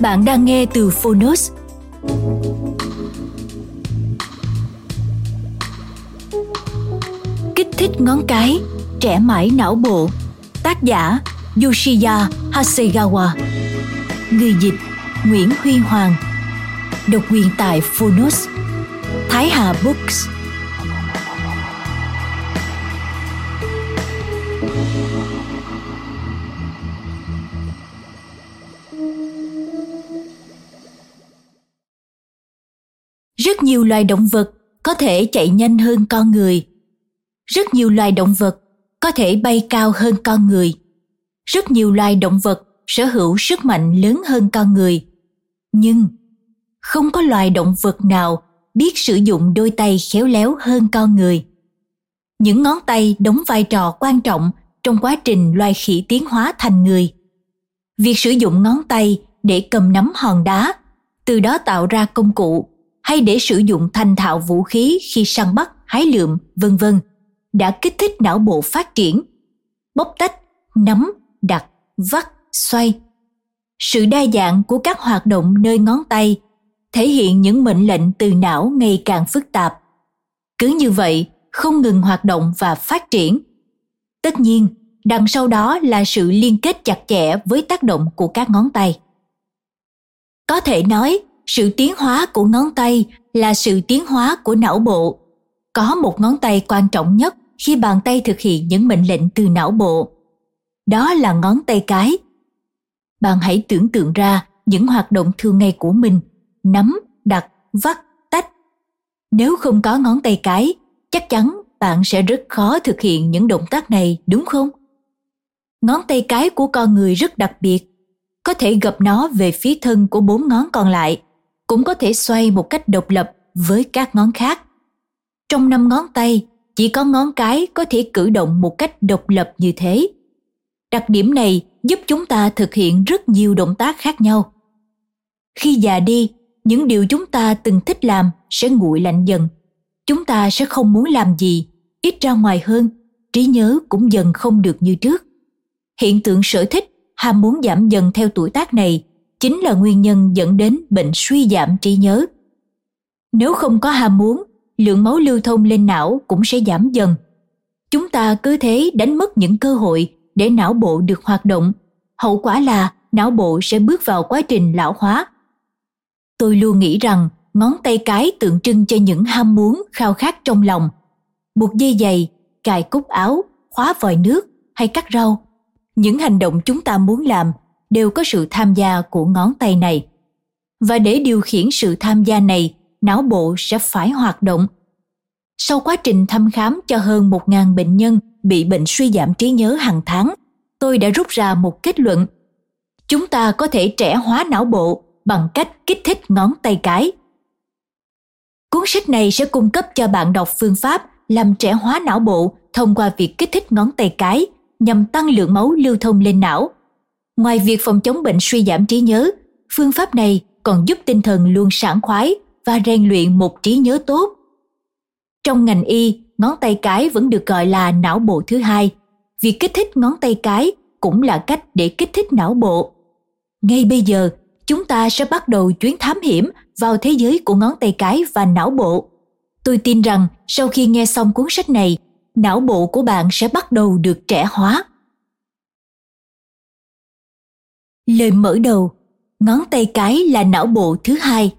Bạn đang nghe từ Phonos. Kích thích ngón cái, trẻ mãi não bộ. Tác giả Yoshiya Hasegawa. Người dịch Nguyễn Huy Hoàng. Độc quyền tại Phonos. Thái Hà Books. Nhiều loài động vật có thể chạy nhanh hơn con người. Rất nhiều loài động vật có thể bay cao hơn con người. Rất nhiều loài động vật sở hữu sức mạnh lớn hơn con người. Nhưng không có loài động vật nào biết sử dụng đôi tay khéo léo hơn con người. Những ngón tay đóng vai trò quan trọng trong quá trình loài khỉ tiến hóa thành người. Việc sử dụng ngón tay để cầm nắm hòn đá, từ đó tạo ra công cụ hay để sử dụng thành thạo vũ khí khi săn bắt, hái lượm, vân vân, đã kích thích não bộ phát triển. Bóc tách, nắm, đặt, vắt, xoay. Sự đa dạng của các hoạt động nơi ngón tay thể hiện những mệnh lệnh từ não ngày càng phức tạp. Cứ như vậy, không ngừng hoạt động và phát triển. Tất nhiên, đằng sau đó là sự liên kết chặt chẽ với tác động của các ngón tay. Có thể nói, sự tiến hóa của ngón tay là sự tiến hóa của não bộ. Có một ngón tay quan trọng nhất khi bàn tay thực hiện những mệnh lệnh từ não bộ. Đó là ngón tay cái. Bạn hãy tưởng tượng ra những hoạt động thường ngày của mình, nắm, đặt, vắt, tách. Nếu không có ngón tay cái, chắc chắn bạn sẽ rất khó thực hiện những động tác này, đúng không? Ngón tay cái của con người rất đặc biệt. Có thể gập nó về phía thân của bốn ngón còn lại cũng có thể xoay một cách độc lập với các ngón khác. Trong năm ngón tay, chỉ có ngón cái có thể cử động một cách độc lập như thế. Đặc điểm này giúp chúng ta thực hiện rất nhiều động tác khác nhau. Khi già đi, những điều chúng ta từng thích làm sẽ nguội lạnh dần. Chúng ta sẽ không muốn làm gì, ít ra ngoài hơn, trí nhớ cũng dần không được như trước. Hiện tượng sở thích, ham muốn giảm dần theo tuổi tác này chính là nguyên nhân dẫn đến bệnh suy giảm trí nhớ. Nếu không có ham muốn, lượng máu lưu thông lên não cũng sẽ giảm dần. Chúng ta cứ thế đánh mất những cơ hội để não bộ được hoạt động. Hậu quả là não bộ sẽ bước vào quá trình lão hóa. Tôi luôn nghĩ rằng ngón tay cái tượng trưng cho những ham muốn khao khát trong lòng. Buộc dây giày, cài cúc áo, khóa vòi nước hay cắt rau. Những hành động chúng ta muốn làm đều có sự tham gia của ngón tay này. Và để điều khiển sự tham gia này, não bộ sẽ phải hoạt động. Sau quá trình thăm khám cho hơn 1.000 bệnh nhân bị bệnh suy giảm trí nhớ hàng tháng, tôi đã rút ra một kết luận. Chúng ta có thể trẻ hóa não bộ bằng cách kích thích ngón tay cái. Cuốn sách này sẽ cung cấp cho bạn đọc phương pháp làm trẻ hóa não bộ thông qua việc kích thích ngón tay cái nhằm tăng lượng máu lưu thông lên não Ngoài việc phòng chống bệnh suy giảm trí nhớ, phương pháp này còn giúp tinh thần luôn sảng khoái và rèn luyện một trí nhớ tốt. Trong ngành y, ngón tay cái vẫn được gọi là não bộ thứ hai. Việc kích thích ngón tay cái cũng là cách để kích thích não bộ. Ngay bây giờ, chúng ta sẽ bắt đầu chuyến thám hiểm vào thế giới của ngón tay cái và não bộ. Tôi tin rằng sau khi nghe xong cuốn sách này, não bộ của bạn sẽ bắt đầu được trẻ hóa Lời mở đầu, ngón tay cái là não bộ thứ hai.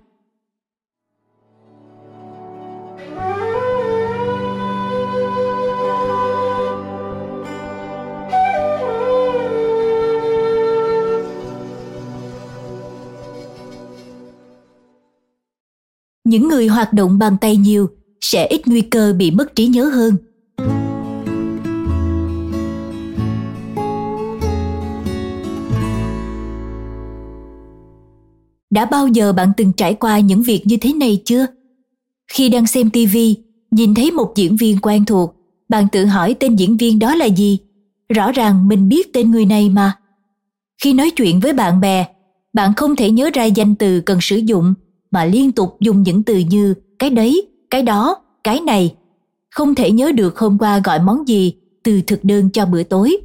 Những người hoạt động bàn tay nhiều sẽ ít nguy cơ bị mất trí nhớ hơn. Đã bao giờ bạn từng trải qua những việc như thế này chưa? Khi đang xem TV, nhìn thấy một diễn viên quen thuộc, bạn tự hỏi tên diễn viên đó là gì? Rõ ràng mình biết tên người này mà. Khi nói chuyện với bạn bè, bạn không thể nhớ ra danh từ cần sử dụng mà liên tục dùng những từ như cái đấy, cái đó, cái này. Không thể nhớ được hôm qua gọi món gì từ thực đơn cho bữa tối.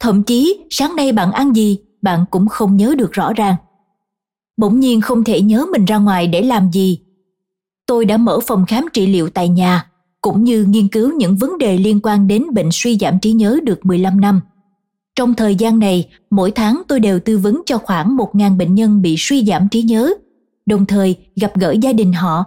Thậm chí sáng nay bạn ăn gì, bạn cũng không nhớ được rõ ràng. Bỗng nhiên không thể nhớ mình ra ngoài để làm gì. Tôi đã mở phòng khám trị liệu tại nhà, cũng như nghiên cứu những vấn đề liên quan đến bệnh suy giảm trí nhớ được 15 năm. Trong thời gian này, mỗi tháng tôi đều tư vấn cho khoảng 1.000 bệnh nhân bị suy giảm trí nhớ đồng thời gặp gỡ gia đình họ.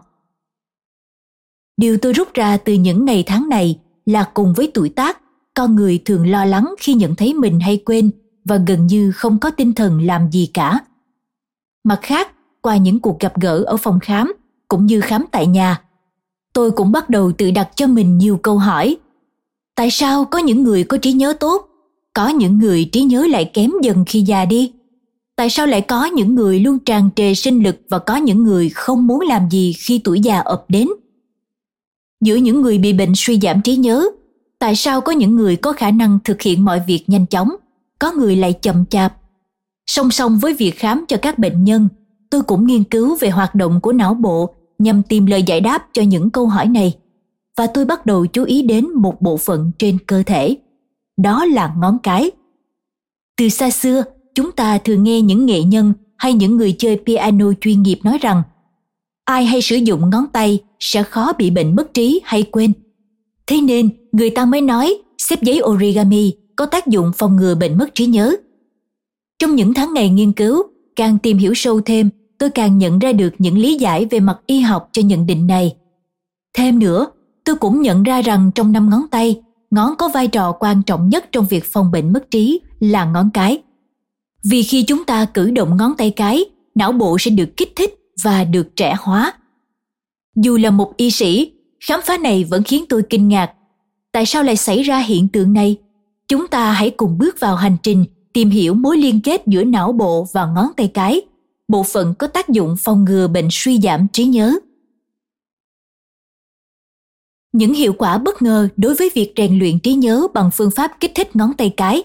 Điều tôi rút ra từ những ngày tháng này là cùng với tuổi tác, con người thường lo lắng khi nhận thấy mình hay quên và gần như không có tinh thần làm gì cả. Mặt khác, qua những cuộc gặp gỡ ở phòng khám cũng như khám tại nhà, tôi cũng bắt đầu tự đặt cho mình nhiều câu hỏi. Tại sao có những người có trí nhớ tốt, có những người trí nhớ lại kém dần khi già đi? tại sao lại có những người luôn tràn trề sinh lực và có những người không muốn làm gì khi tuổi già ập đến giữa những người bị bệnh suy giảm trí nhớ tại sao có những người có khả năng thực hiện mọi việc nhanh chóng có người lại chậm chạp song song với việc khám cho các bệnh nhân, tôi cũng nghiên cứu về hoạt động của não bộ nhằm tìm lời giải đáp cho những câu hỏi này và tôi bắt đầu chú ý đến một bộ phận trên cơ thể đó là ngón cái từ xa xưa, chúng ta thường nghe những nghệ nhân hay những người chơi piano chuyên nghiệp nói rằng, ai hay sử dụng ngón tay sẽ khó bị bệnh mất trí hay quên. Thế nên, người ta mới nói xếp giấy origami có tác dụng phòng ngừa bệnh mất trí nhớ. Trong những tháng ngày nghiên cứu, càng tìm hiểu sâu thêm, tôi càng nhận ra được những lý giải về mặt y học cho nhận định này. Thêm nữa, tôi cũng nhận ra rằng trong năm ngón tay, ngón có vai trò quan trọng nhất trong việc phòng bệnh mất trí là ngón cái. Vì khi chúng ta cử động ngón tay cái, não bộ sẽ được kích thích và được trẻ hóa. Dù là một y sĩ, khám phá này vẫn khiến tôi kinh ngạc. Tại sao lại xảy ra hiện tượng này? Chúng ta hãy cùng bước vào hành trình tìm hiểu mối liên kết giữa não bộ và ngón tay cái, bộ phận có tác dụng phòng ngừa bệnh suy giảm trí nhớ. Những hiệu quả bất ngờ đối với việc rèn luyện trí nhớ bằng phương pháp kích thích ngón tay cái.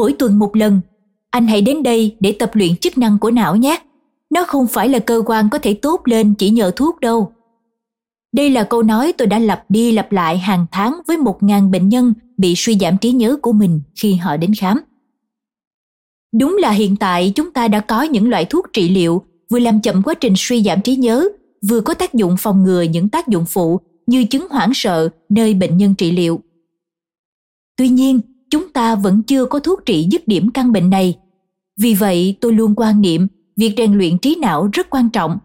mỗi tuần một lần. Anh hãy đến đây để tập luyện chức năng của não nhé. Nó không phải là cơ quan có thể tốt lên chỉ nhờ thuốc đâu. Đây là câu nói tôi đã lặp đi lặp lại hàng tháng với một ngàn bệnh nhân bị suy giảm trí nhớ của mình khi họ đến khám. Đúng là hiện tại chúng ta đã có những loại thuốc trị liệu vừa làm chậm quá trình suy giảm trí nhớ, vừa có tác dụng phòng ngừa những tác dụng phụ như chứng hoảng sợ nơi bệnh nhân trị liệu. Tuy nhiên, chúng ta vẫn chưa có thuốc trị dứt điểm căn bệnh này. Vì vậy, tôi luôn quan niệm việc rèn luyện trí não rất quan trọng.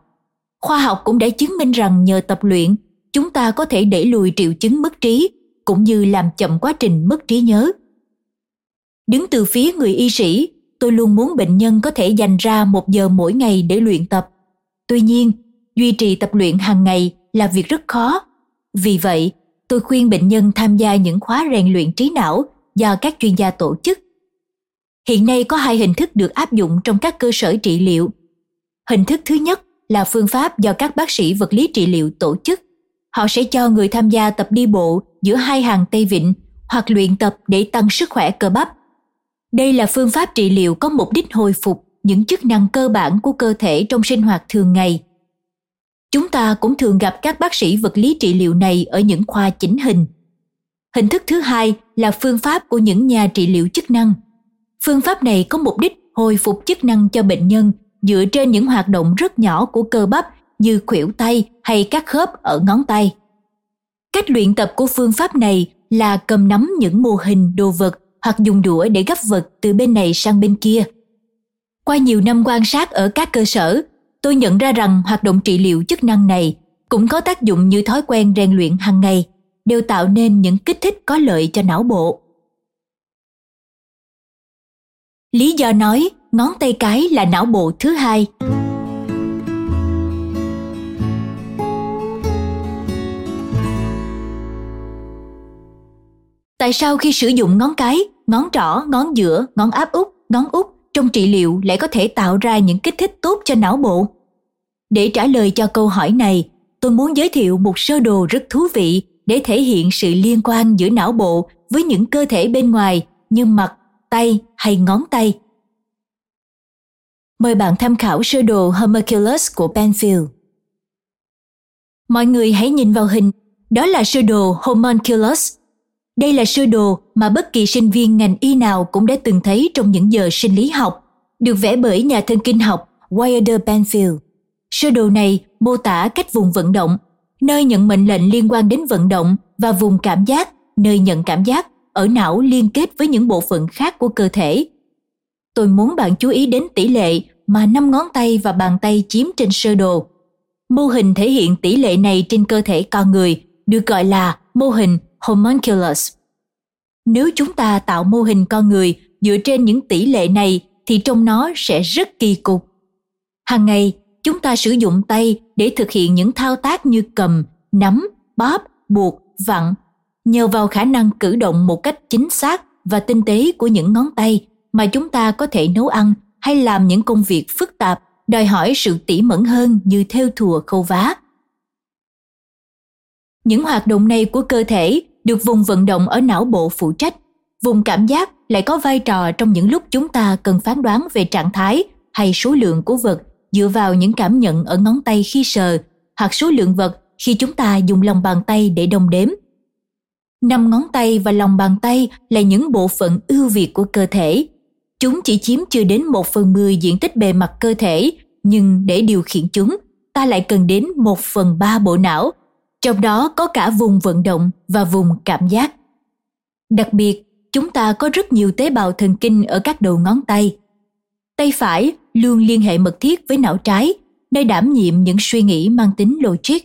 Khoa học cũng đã chứng minh rằng nhờ tập luyện, chúng ta có thể đẩy lùi triệu chứng mất trí cũng như làm chậm quá trình mất trí nhớ. Đứng từ phía người y sĩ, tôi luôn muốn bệnh nhân có thể dành ra một giờ mỗi ngày để luyện tập. Tuy nhiên, duy trì tập luyện hàng ngày là việc rất khó. Vì vậy, tôi khuyên bệnh nhân tham gia những khóa rèn luyện trí não do các chuyên gia tổ chức. Hiện nay có hai hình thức được áp dụng trong các cơ sở trị liệu. Hình thức thứ nhất là phương pháp do các bác sĩ vật lý trị liệu tổ chức. Họ sẽ cho người tham gia tập đi bộ giữa hai hàng tay vịn hoặc luyện tập để tăng sức khỏe cơ bắp. Đây là phương pháp trị liệu có mục đích hồi phục những chức năng cơ bản của cơ thể trong sinh hoạt thường ngày. Chúng ta cũng thường gặp các bác sĩ vật lý trị liệu này ở những khoa chỉnh hình Hình thức thứ hai là phương pháp của những nhà trị liệu chức năng. Phương pháp này có mục đích hồi phục chức năng cho bệnh nhân dựa trên những hoạt động rất nhỏ của cơ bắp như khuỷu tay hay các khớp ở ngón tay. cách luyện tập của phương pháp này là cầm nắm những mô hình, đồ vật hoặc dùng đũa để gấp vật từ bên này sang bên kia qua nhiều năm quan sát ở các cơ sở, tôi nhận ra rằng hoạt động trị liệu chức năng này cũng có tác dụng như thói quen rèn luyện hàng ngày, đều tạo nên những kích thích có lợi cho não bộ lý do nói ngón tay cái là não bộ thứ hai. Tại sao khi sử dụng ngón cái, ngón trỏ, ngón giữa, ngón áp út, ngón út trong trị liệu lại có thể tạo ra những kích thích tốt cho não bộ? Để trả lời cho câu hỏi này, tôi muốn giới thiệu một sơ đồ rất thú vị để thể hiện sự liên quan giữa não bộ với những cơ thể bên ngoài như mặt, tay hay ngón tay mời bạn tham khảo sơ đồ homunculus của penfield mọi người hãy nhìn vào hình đó là sơ đồ homunculus đây là sơ đồ mà bất kỳ sinh viên ngành y nào cũng đã từng thấy trong những giờ sinh lý học, được vẽ bởi nhà thần kinh học Wilder Penfield. Sơ đồ này mô tả cách vùng vận động, nơi nhận mệnh lệnh liên quan đến vận động và vùng cảm giác, nơi nhận cảm giác ở não liên kết với những bộ phận khác của cơ thể. Tôi muốn bạn chú ý đến tỷ lệ mà năm ngón tay và bàn tay chiếm trên sơ đồ. Mô hình thể hiện tỷ lệ này trên cơ thể con người được gọi là mô hình homunculus. Nếu chúng ta tạo mô hình con người dựa trên những tỷ lệ này thì trong nó sẽ rất kỳ cục. Hàng ngày, chúng ta sử dụng tay để thực hiện những thao tác như cầm, nắm, bóp, buộc, vặn. Nhờ vào khả năng cử động một cách chính xác và tinh tế của những ngón tay mà chúng ta có thể nấu ăn hay làm những công việc phức tạp, đòi hỏi sự tỉ mẩn hơn như theo thùa khâu vá. Những hoạt động này của cơ thể được vùng vận động ở não bộ phụ trách. Vùng cảm giác lại có vai trò trong những lúc chúng ta cần phán đoán về trạng thái hay số lượng của vật dựa vào những cảm nhận ở ngón tay khi sờ, hoặc số lượng vật khi chúng ta dùng lòng bàn tay để đong đếm. Năm ngón tay và lòng bàn tay là những bộ phận ưu việt của cơ thể. Chúng chỉ chiếm chưa đến một phần mười diện tích bề mặt cơ thể, nhưng để điều khiển chúng, ta lại cần đến một phần ba bộ não trong đó có cả vùng vận động và vùng cảm giác. Đặc biệt, chúng ta có rất nhiều tế bào thần kinh ở các đầu ngón tay. Tay phải luôn liên hệ mật thiết với não trái, nơi đảm nhiệm những suy nghĩ mang tính logic,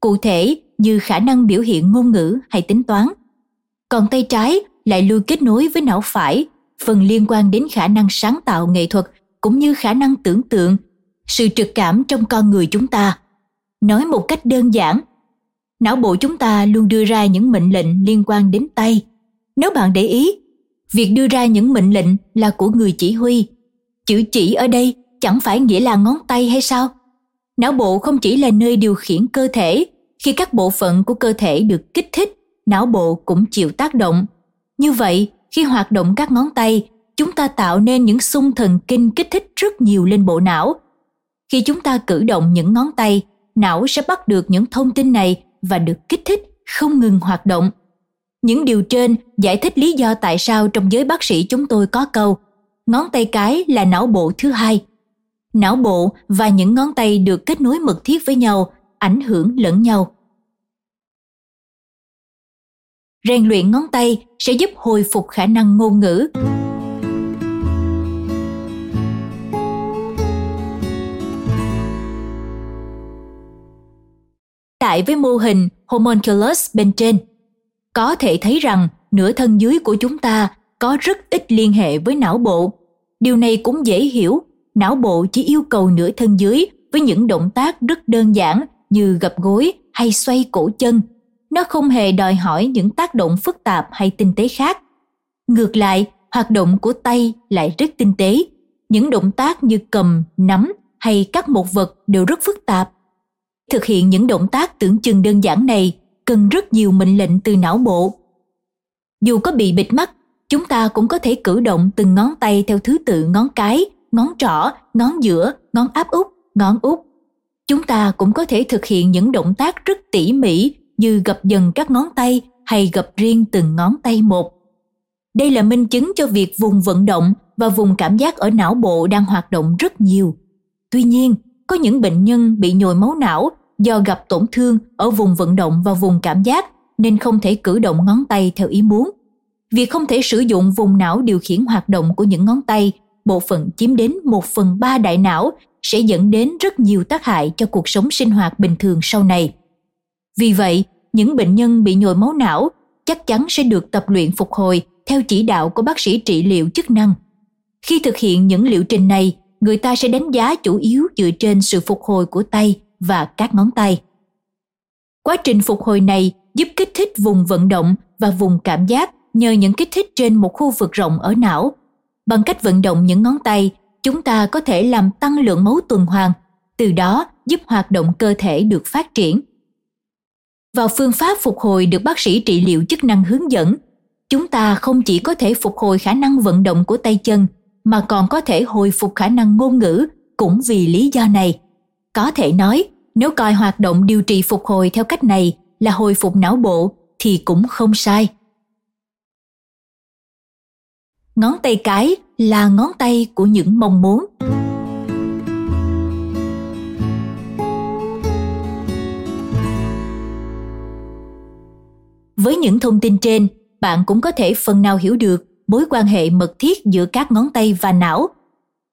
cụ thể như khả năng biểu hiện ngôn ngữ hay tính toán. Còn tay trái lại luôn kết nối với não phải, phần liên quan đến khả năng sáng tạo nghệ thuật cũng như khả năng tưởng tượng, sự trực cảm trong con người chúng ta. Nói một cách đơn giản não bộ chúng ta luôn đưa ra những mệnh lệnh liên quan đến tay. Nếu bạn để ý việc đưa ra những mệnh lệnh là của người chỉ huy. Chữ chỉ ở đây chẳng phải nghĩa là ngón tay hay sao? Não bộ không chỉ là nơi điều khiển cơ thể khi các bộ phận của cơ thể được kích thích não bộ cũng chịu tác động. Như vậy khi hoạt động các ngón tay, chúng ta tạo nên những xung thần kinh kích thích rất nhiều lên bộ não. Khi chúng ta cử động những ngón tay, não sẽ bắt được những thông tin này và được kích thích không ngừng hoạt động. Những điều trên giải thích lý do tại sao trong giới bác sĩ chúng tôi có câu, ngón tay cái là não bộ thứ hai. Não bộ và những ngón tay được kết nối mật thiết với nhau ảnh hưởng lẫn nhau rèn luyện ngón tay sẽ giúp hồi phục khả năng ngôn ngữ Tại với mô hình homunculus bên trên. Có thể thấy rằng nửa thân dưới của chúng ta có rất ít liên hệ với não bộ. Điều này cũng dễ hiểu, não bộ chỉ yêu cầu nửa thân dưới với những động tác rất đơn giản như gập gối hay xoay cổ chân. Nó không hề đòi hỏi những tác động phức tạp hay tinh tế khác. Ngược lại, hoạt động của tay lại rất tinh tế. Những động tác như cầm, nắm hay cắt một vật đều rất phức tạp thực hiện những động tác tưởng chừng đơn giản này cần rất nhiều mệnh lệnh từ não bộ dù có bị bịt mắt chúng ta cũng có thể cử động từng ngón tay theo thứ tự ngón cái ngón trỏ ngón giữa ngón áp út ngón út chúng ta cũng có thể thực hiện những động tác rất tỉ mỉ như gập dần các ngón tay hay gập riêng từng ngón tay một đây là minh chứng cho việc vùng vận động và vùng cảm giác ở não bộ đang hoạt động rất nhiều tuy nhiên có những bệnh nhân bị nhồi máu não do gặp tổn thương ở vùng vận động và vùng cảm giác nên không thể cử động ngón tay theo ý muốn. Việc không thể sử dụng vùng não điều khiển hoạt động của những ngón tay, bộ phận chiếm đến một phần ba đại não sẽ dẫn đến rất nhiều tác hại cho cuộc sống sinh hoạt bình thường sau này. Vì vậy, những bệnh nhân bị nhồi máu não chắc chắn sẽ được tập luyện phục hồi theo chỉ đạo của bác sĩ trị liệu chức năng. Khi thực hiện những liệu trình này, người ta sẽ đánh giá chủ yếu dựa trên sự phục hồi của tay và các ngón tay. Quá trình phục hồi này giúp kích thích vùng vận động và vùng cảm giác nhờ những kích thích trên một khu vực rộng ở não. Bằng cách vận động những ngón tay, chúng ta có thể làm tăng lượng máu tuần hoàn, từ đó giúp hoạt động cơ thể được phát triển. Vào phương pháp phục hồi được bác sĩ trị liệu chức năng hướng dẫn, chúng ta không chỉ có thể phục hồi khả năng vận động của tay chân mà còn có thể hồi phục khả năng ngôn ngữ cũng vì lý do này. Có thể nói, nếu coi hoạt động điều trị phục hồi theo cách này là hồi phục não bộ thì cũng không sai. Ngón tay cái là ngón tay của những mong muốn. Với những thông tin trên, bạn cũng có thể phần nào hiểu được mối quan hệ mật thiết giữa các ngón tay và não.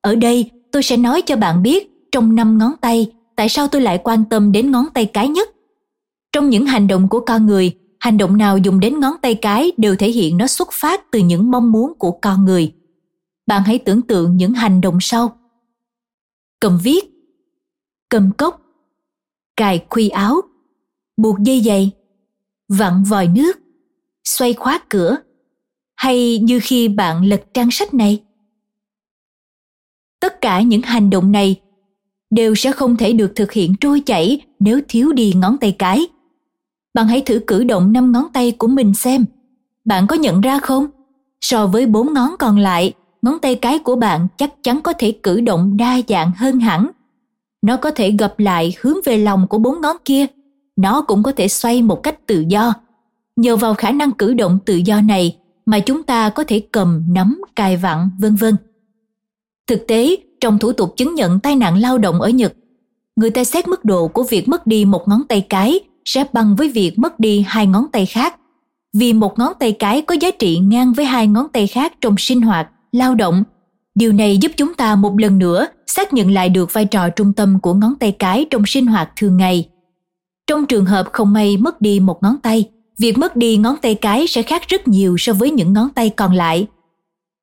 Ở đây, tôi sẽ nói cho bạn biết trong năm ngón tay tại sao tôi lại quan tâm đến ngón tay cái nhất. Trong những hành động của con người, hành động nào dùng đến ngón tay cái đều thể hiện nó xuất phát từ những mong muốn của con người. Bạn hãy tưởng tượng những hành động sau. Cầm viết, cầm cốc, cài khuy áo, buộc dây giày, vặn vòi nước, xoay khóa cửa, hay như khi bạn lật trang sách này. Tất cả những hành động này đều sẽ không thể được thực hiện trôi chảy nếu thiếu đi ngón tay cái. Bạn hãy thử cử động năm ngón tay của mình xem. Bạn có nhận ra không? So với bốn ngón còn lại, ngón tay cái của bạn chắc chắn có thể cử động đa dạng hơn hẳn. Nó có thể gập lại hướng về lòng của bốn ngón kia. Nó cũng có thể xoay một cách tự do. Nhờ vào khả năng cử động tự do này mà chúng ta có thể cầm, nắm, cài vặn, vân vân. Thực tế, trong thủ tục chứng nhận tai nạn lao động ở Nhật, người ta xét mức độ của việc mất đi một ngón tay cái sẽ bằng với việc mất đi hai ngón tay khác. Vì một ngón tay cái có giá trị ngang với hai ngón tay khác trong sinh hoạt, lao động. Điều này giúp chúng ta một lần nữa xác nhận lại được vai trò trung tâm của ngón tay cái trong sinh hoạt thường ngày. Trong trường hợp không may mất đi một ngón tay, việc mất đi ngón tay cái sẽ khác rất nhiều so với những ngón tay còn lại.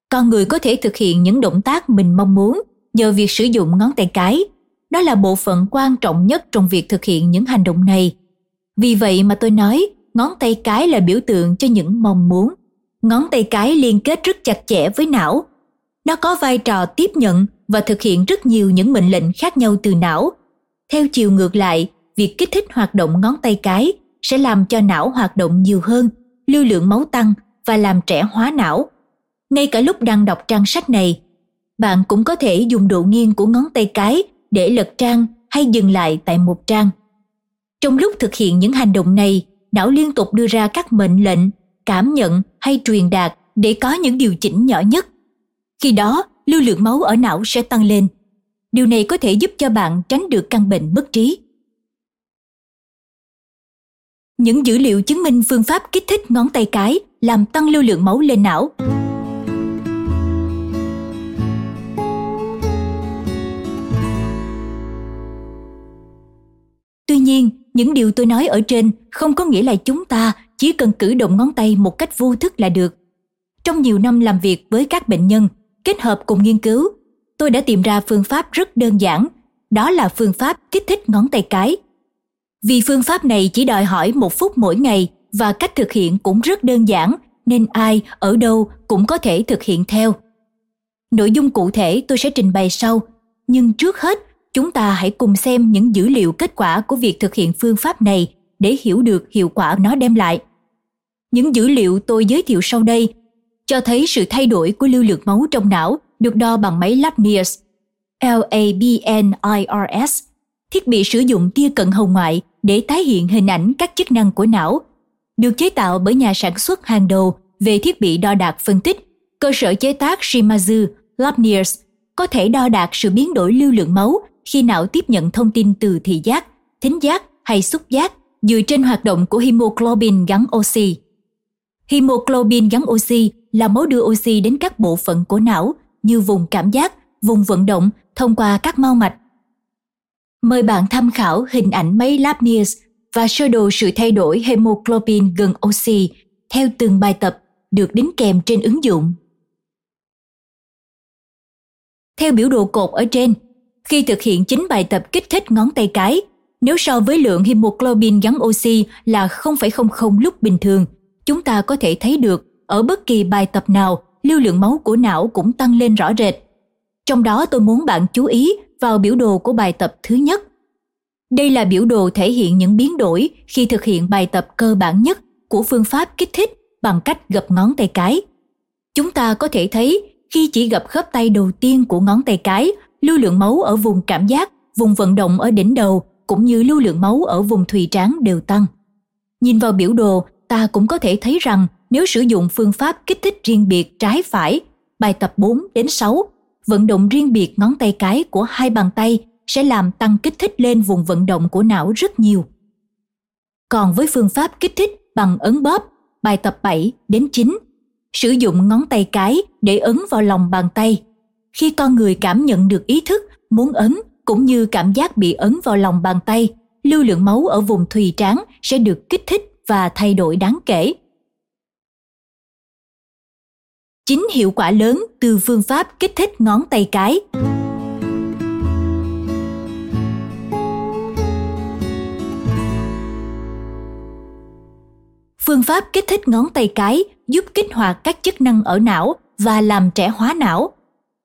Con người có thể thực hiện những động tác mình mong muốn nhờ việc sử dụng ngón tay cái. Đó là bộ phận quan trọng nhất trong việc thực hiện những hành động này. Vì vậy mà tôi nói, ngón tay cái là biểu tượng cho những mong muốn. Ngón tay cái liên kết rất chặt chẽ với não. Nó có vai trò tiếp nhận và thực hiện rất nhiều những mệnh lệnh khác nhau từ não. Theo chiều ngược lại, việc kích thích hoạt động ngón tay cái sẽ làm cho não hoạt động nhiều hơn, lưu lượng máu tăng và làm trẻ hóa não. Ngay cả lúc đang đọc trang sách này, bạn cũng có thể dùng độ nghiêng của ngón tay cái để lật trang hay dừng lại tại một trang. Trong lúc thực hiện những hành động này, não liên tục đưa ra các mệnh lệnh, cảm nhận hay truyền đạt để có những điều chỉnh nhỏ nhất. Khi đó, lưu lượng máu ở não sẽ tăng lên. Điều này có thể giúp cho bạn tránh được căn bệnh mất trí. Những dữ liệu chứng minh phương pháp kích thích ngón tay cái làm tăng lưu lượng máu lên não. Tuy nhiên, những điều tôi nói ở trên không có nghĩa là chúng ta chỉ cần cử động ngón tay một cách vô thức là được. Trong nhiều năm làm việc với các bệnh nhân, kết hợp cùng nghiên cứu, tôi đã tìm ra phương pháp rất đơn giản, đó là phương pháp kích thích ngón tay cái vì phương pháp này chỉ đòi hỏi một phút mỗi ngày và cách thực hiện cũng rất đơn giản nên ai ở đâu cũng có thể thực hiện theo. Nội dung cụ thể tôi sẽ trình bày sau, nhưng trước hết chúng ta hãy cùng xem những dữ liệu kết quả của việc thực hiện phương pháp này để hiểu được hiệu quả nó đem lại. Những dữ liệu tôi giới thiệu sau đây cho thấy sự thay đổi của lưu lượng máu trong não được đo bằng máy Labniers, LABNIRS, thiết bị sử dụng tia cận hồng ngoại để tái hiện hình ảnh các chức năng của não, được chế tạo bởi nhà sản xuất hàng đầu về thiết bị đo đạc phân tích, cơ sở chế tác Shimazu Labniers có thể đo đạc sự biến đổi lưu lượng máu khi não tiếp nhận thông tin từ thị giác, thính giác hay xúc giác dựa trên hoạt động của hemoglobin gắn oxy. Hemoglobin gắn oxy là máu đưa oxy đến các bộ phận của não như vùng cảm giác, vùng vận động thông qua các mau mạch. Mời bạn tham khảo hình ảnh máy Lapnius và sơ đồ sự thay đổi hemoglobin gần oxy theo từng bài tập được đính kèm trên ứng dụng. Theo biểu đồ cột ở trên, khi thực hiện chính bài tập kích thích ngón tay cái, nếu so với lượng hemoglobin gắn oxy là 0,00 lúc bình thường, chúng ta có thể thấy được ở bất kỳ bài tập nào, lưu lượng máu của não cũng tăng lên rõ rệt. Trong đó tôi muốn bạn chú ý vào biểu đồ của bài tập thứ nhất. Đây là biểu đồ thể hiện những biến đổi khi thực hiện bài tập cơ bản nhất của phương pháp kích thích bằng cách gập ngón tay cái. Chúng ta có thể thấy khi chỉ gập khớp tay đầu tiên của ngón tay cái, lưu lượng máu ở vùng cảm giác, vùng vận động ở đỉnh đầu cũng như lưu lượng máu ở vùng thùy trán đều tăng. Nhìn vào biểu đồ, ta cũng có thể thấy rằng nếu sử dụng phương pháp kích thích riêng biệt trái phải, bài tập 4 đến 6, vận động riêng biệt ngón tay cái của hai bàn tay sẽ làm tăng kích thích lên vùng vận động của não rất nhiều. Còn với phương pháp kích thích bằng ấn bóp, bài tập 7 đến 9, sử dụng ngón tay cái để ấn vào lòng bàn tay. Khi con người cảm nhận được ý thức muốn ấn cũng như cảm giác bị ấn vào lòng bàn tay, lưu lượng máu ở vùng thùy trán sẽ được kích thích và thay đổi đáng kể. Chính hiệu quả lớn từ phương pháp kích thích ngón tay cái. Phương pháp kích thích ngón tay cái giúp kích hoạt các chức năng ở não và làm trẻ hóa não.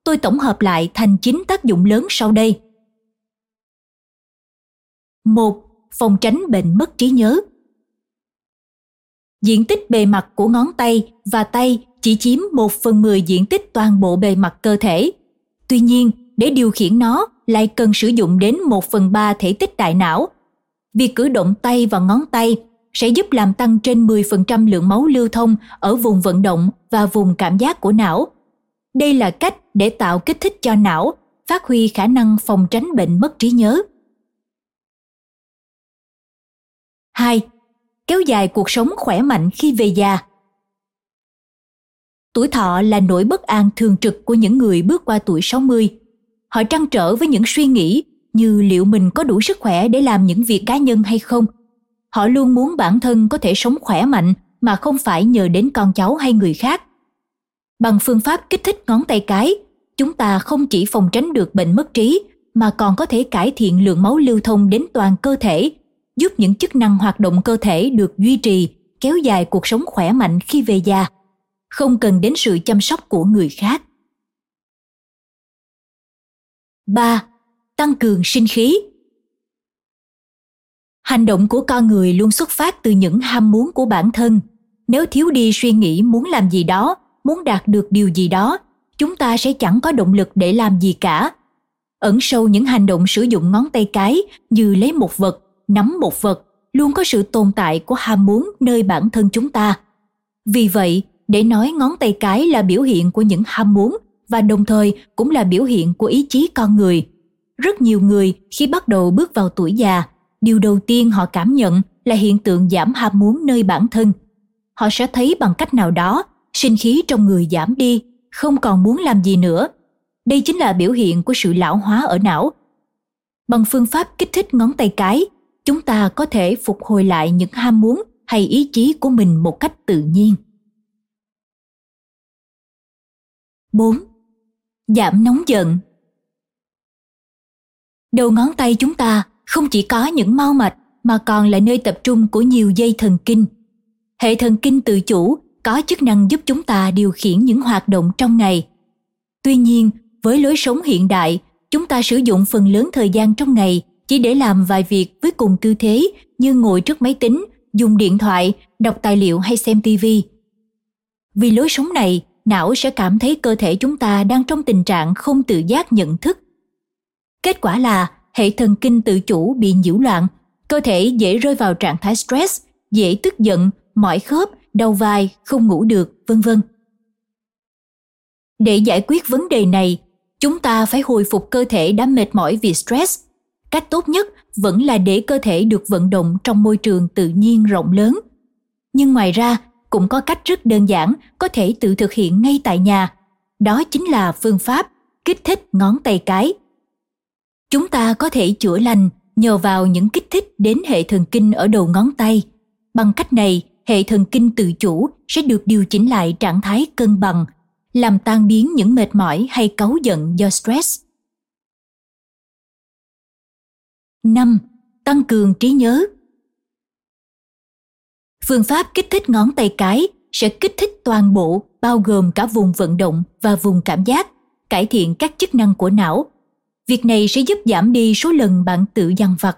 Tôi tổng hợp lại thành 9 tác dụng lớn sau đây. 1. Phòng tránh bệnh mất trí nhớ. Diện tích bề mặt của ngón tay và tay chỉ chiếm 1 phần 10 diện tích toàn bộ bề mặt cơ thể. Tuy nhiên, để điều khiển nó lại cần sử dụng đến 1 phần 3 thể tích đại não. Việc cử động tay và ngón tay sẽ giúp làm tăng trên 10% lượng máu lưu thông ở vùng vận động và vùng cảm giác của não. Đây là cách để tạo kích thích cho não, phát huy khả năng phòng tránh bệnh mất trí nhớ. 2. Kéo dài cuộc sống khỏe mạnh khi về già. Tuổi thọ là nỗi bất an thường trực của những người bước qua tuổi 60. Họ trăn trở với những suy nghĩ như liệu mình có đủ sức khỏe để làm những việc cá nhân hay không – họ luôn muốn bản thân có thể sống khỏe mạnh mà không phải nhờ đến con cháu hay người khác bằng phương pháp kích thích ngón tay cái, chúng ta không chỉ phòng tránh được bệnh mất trí mà còn có thể cải thiện lượng máu lưu thông đến toàn cơ thể giúp những chức năng hoạt động cơ thể được duy trì, kéo dài cuộc sống khỏe mạnh khi về già. Không cần đến sự chăm sóc của người khác. 3. Tăng cường sinh khí. Hành động của con người luôn xuất phát từ những ham muốn của bản thân. Nếu thiếu đi suy nghĩ muốn làm gì đó, muốn đạt được điều gì đó, chúng ta sẽ chẳng có động lực để làm gì cả. Ẩn sâu những hành động sử dụng ngón tay cái như lấy một vật nắm một vật, luôn có sự tồn tại của ham muốn nơi bản thân chúng ta. Vì vậy, để nói ngón tay cái là biểu hiện của những ham muốn và đồng thời cũng là biểu hiện của ý chí con người. Rất nhiều người khi bắt đầu bước vào tuổi già, điều đầu tiên họ cảm nhận là hiện tượng giảm ham muốn nơi bản thân. Họ sẽ thấy bằng cách nào đó, sinh khí trong người giảm đi, không còn muốn làm gì nữa. Đây chính là biểu hiện của sự lão hóa ở não. Bằng phương pháp kích thích ngón tay cái chúng ta có thể phục hồi lại những ham muốn hay ý chí của mình một cách tự nhiên 4. Giảm nóng giận Đầu ngón tay chúng ta không chỉ có những mau mạch mà còn là nơi tập trung của nhiều dây thần kinh. Hệ thần kinh tự chủ có chức năng giúp chúng ta điều khiển những hoạt động trong ngày. Tuy nhiên, với lối sống hiện đại, chúng ta sử dụng phần lớn thời gian trong ngày chỉ để làm vài việc với cùng tư thế như ngồi trước máy tính, dùng điện thoại, đọc tài liệu hay xem tivi. Vì lối sống này, não sẽ cảm thấy cơ thể chúng ta đang trong tình trạng không tự giác nhận thức. Kết quả là hệ thần kinh tự chủ bị nhiễu loạn, cơ thể dễ rơi vào trạng thái stress, dễ tức giận, mỏi khớp, đau vai, không ngủ được, vân vân. Để giải quyết vấn đề này, chúng ta phải hồi phục cơ thể đã mệt mỏi vì stress cách tốt nhất vẫn là để cơ thể được vận động trong môi trường tự nhiên rộng lớn. Nhưng ngoài ra, cũng có cách rất đơn giản có thể tự thực hiện ngay tại nhà. Đó chính là phương pháp kích thích ngón tay cái. Chúng ta có thể chữa lành nhờ vào những kích thích đến hệ thần kinh ở đầu ngón tay. Bằng cách này, hệ thần kinh tự chủ sẽ được điều chỉnh lại trạng thái cân bằng, làm tan biến những mệt mỏi hay cáu giận do stress. 5. Tăng cường trí nhớ Phương pháp kích thích ngón tay cái sẽ kích thích toàn bộ bao gồm cả vùng vận động và vùng cảm giác, cải thiện các chức năng của não. Việc này sẽ giúp giảm đi số lần bạn tự dằn vặt.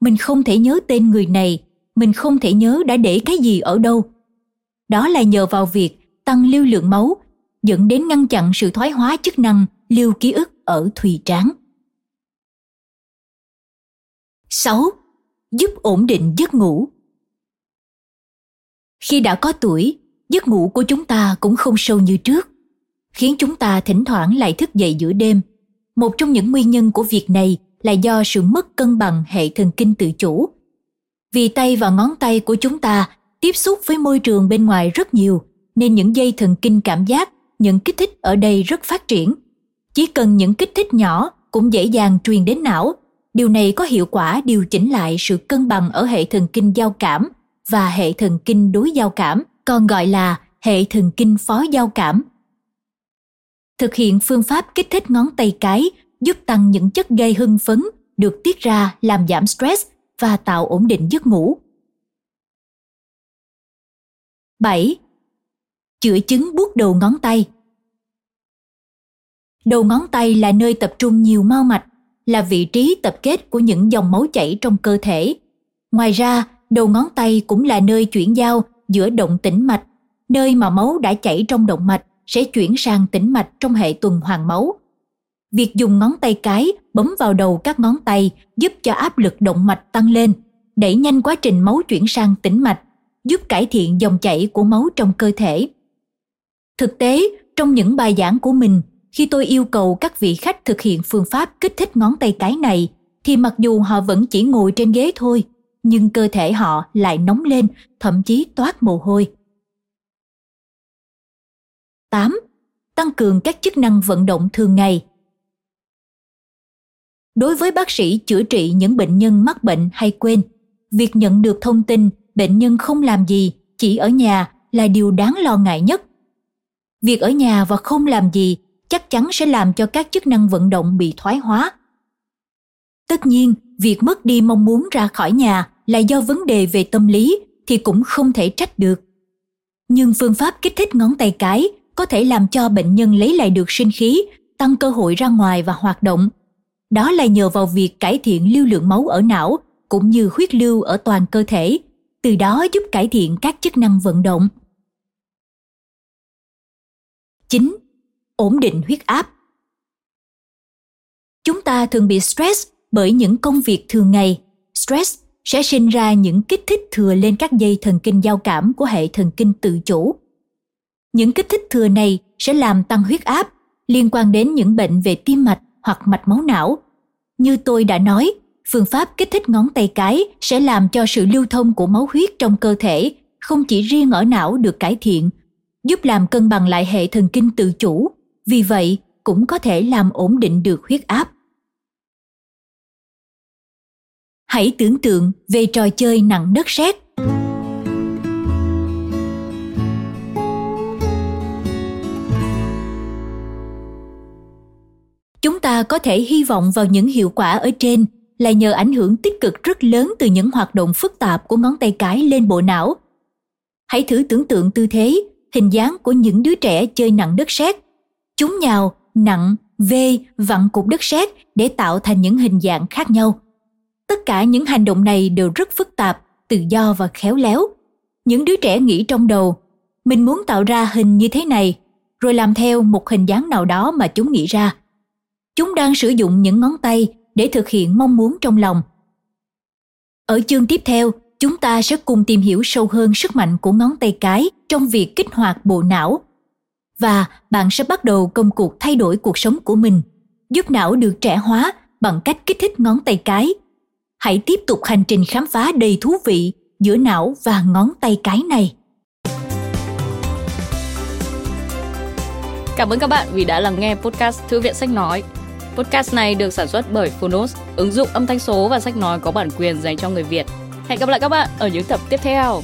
Mình không thể nhớ tên người này, mình không thể nhớ đã để cái gì ở đâu. Đó là nhờ vào việc tăng lưu lượng máu, dẫn đến ngăn chặn sự thoái hóa chức năng lưu ký ức ở thùy trán. 6. Giúp ổn định giấc ngủ. Khi đã có tuổi, giấc ngủ của chúng ta cũng không sâu như trước, khiến chúng ta thỉnh thoảng lại thức dậy giữa đêm. Một trong những nguyên nhân của việc này là do sự mất cân bằng hệ thần kinh tự chủ. Vì tay và ngón tay của chúng ta tiếp xúc với môi trường bên ngoài rất nhiều, nên những dây thần kinh cảm giác, những kích thích ở đây rất phát triển. Chỉ cần những kích thích nhỏ cũng dễ dàng truyền đến não điều này có hiệu quả điều chỉnh lại sự cân bằng ở hệ thần kinh giao cảm và hệ thần kinh đối giao cảm, còn gọi là hệ thần kinh phó giao cảm thực hiện phương pháp kích thích ngón tay cái, giúp tăng những chất gây hưng phấn, được tiết ra làm giảm stress và tạo ổn định giấc ngủ 7. Chữa chứng buốt đầu ngón tay Đầu ngón tay là nơi tập trung nhiều mao mạch là vị trí tập kết của những dòng máu chảy trong cơ thể. Ngoài ra, đầu ngón tay cũng là nơi chuyển giao giữa động tĩnh mạch, nơi mà máu đã chảy trong động mạch sẽ chuyển sang tĩnh mạch trong hệ tuần hoàn máu. Việc dùng ngón tay cái bấm vào đầu các ngón tay giúp cho áp lực động mạch tăng lên, đẩy nhanh quá trình máu chuyển sang tĩnh mạch, giúp cải thiện dòng chảy của máu trong cơ thể. Thực tế, trong những bài giảng của mình, khi tôi yêu cầu các vị khách thực hiện phương pháp kích thích ngón tay cái này thì mặc dù họ vẫn chỉ ngồi trên ghế thôi nhưng cơ thể họ lại nóng lên thậm chí toát mồ hôi 8. Tăng cường các chức năng vận động thường ngày Đối với bác sĩ chữa trị những bệnh nhân mắc bệnh hay quên, việc nhận được thông tin bệnh nhân không làm gì, chỉ ở nhà là điều đáng lo ngại nhất. Việc ở nhà và không làm gì chắc chắn sẽ làm cho các chức năng vận động bị thoái hóa. Tất nhiên, việc mất đi mong muốn ra khỏi nhà là do vấn đề về tâm lý thì cũng không thể trách được. Nhưng phương pháp kích thích ngón tay cái có thể làm cho bệnh nhân lấy lại được sinh khí, tăng cơ hội ra ngoài và hoạt động. Đó là nhờ vào việc cải thiện lưu lượng máu ở não cũng như huyết lưu ở toàn cơ thể, từ đó giúp cải thiện các chức năng vận động. 9 ổn định huyết áp. Chúng ta thường bị stress bởi những công việc thường ngày. Stress sẽ sinh ra những kích thích thừa lên các dây thần kinh giao cảm của hệ thần kinh tự chủ. Những kích thích thừa này sẽ làm tăng huyết áp, liên quan đến những bệnh về tim mạch hoặc mạch máu não. Như tôi đã nói, phương pháp kích thích ngón tay cái sẽ làm cho sự lưu thông của máu huyết trong cơ thể không chỉ riêng ở não được cải thiện, giúp làm cân bằng lại hệ thần kinh tự chủ vì vậy, cũng có thể làm ổn định được huyết áp. Hãy tưởng tượng về trò chơi nặng đất sét. Chúng ta có thể hy vọng vào những hiệu quả ở trên là nhờ ảnh hưởng tích cực rất lớn từ những hoạt động phức tạp của ngón tay cái lên bộ não. Hãy thử tưởng tượng tư thế, hình dáng của những đứa trẻ chơi nặng đất sét. Chúng nhào, nặng, vê, vặn cục đất sét để tạo thành những hình dạng khác nhau. Tất cả những hành động này đều rất phức tạp, tự do và khéo léo. Những đứa trẻ nghĩ trong đầu, mình muốn tạo ra hình như thế này, rồi làm theo một hình dáng nào đó mà chúng nghĩ ra. Chúng đang sử dụng những ngón tay để thực hiện mong muốn trong lòng. Ở chương tiếp theo, chúng ta sẽ cùng tìm hiểu sâu hơn sức mạnh của ngón tay cái trong việc kích hoạt bộ não và bạn sẽ bắt đầu công cuộc thay đổi cuộc sống của mình giúp não được trẻ hóa bằng cách kích thích ngón tay cái. Hãy tiếp tục hành trình khám phá đầy thú vị giữa não và ngón tay cái này. Cảm ơn các bạn vì đã lắng nghe podcast Thư viện Sách Nói. Podcast này được sản xuất bởi Phonos, ứng dụng âm thanh số và sách nói có bản quyền dành cho người Việt. Hẹn gặp lại các bạn ở những tập tiếp theo.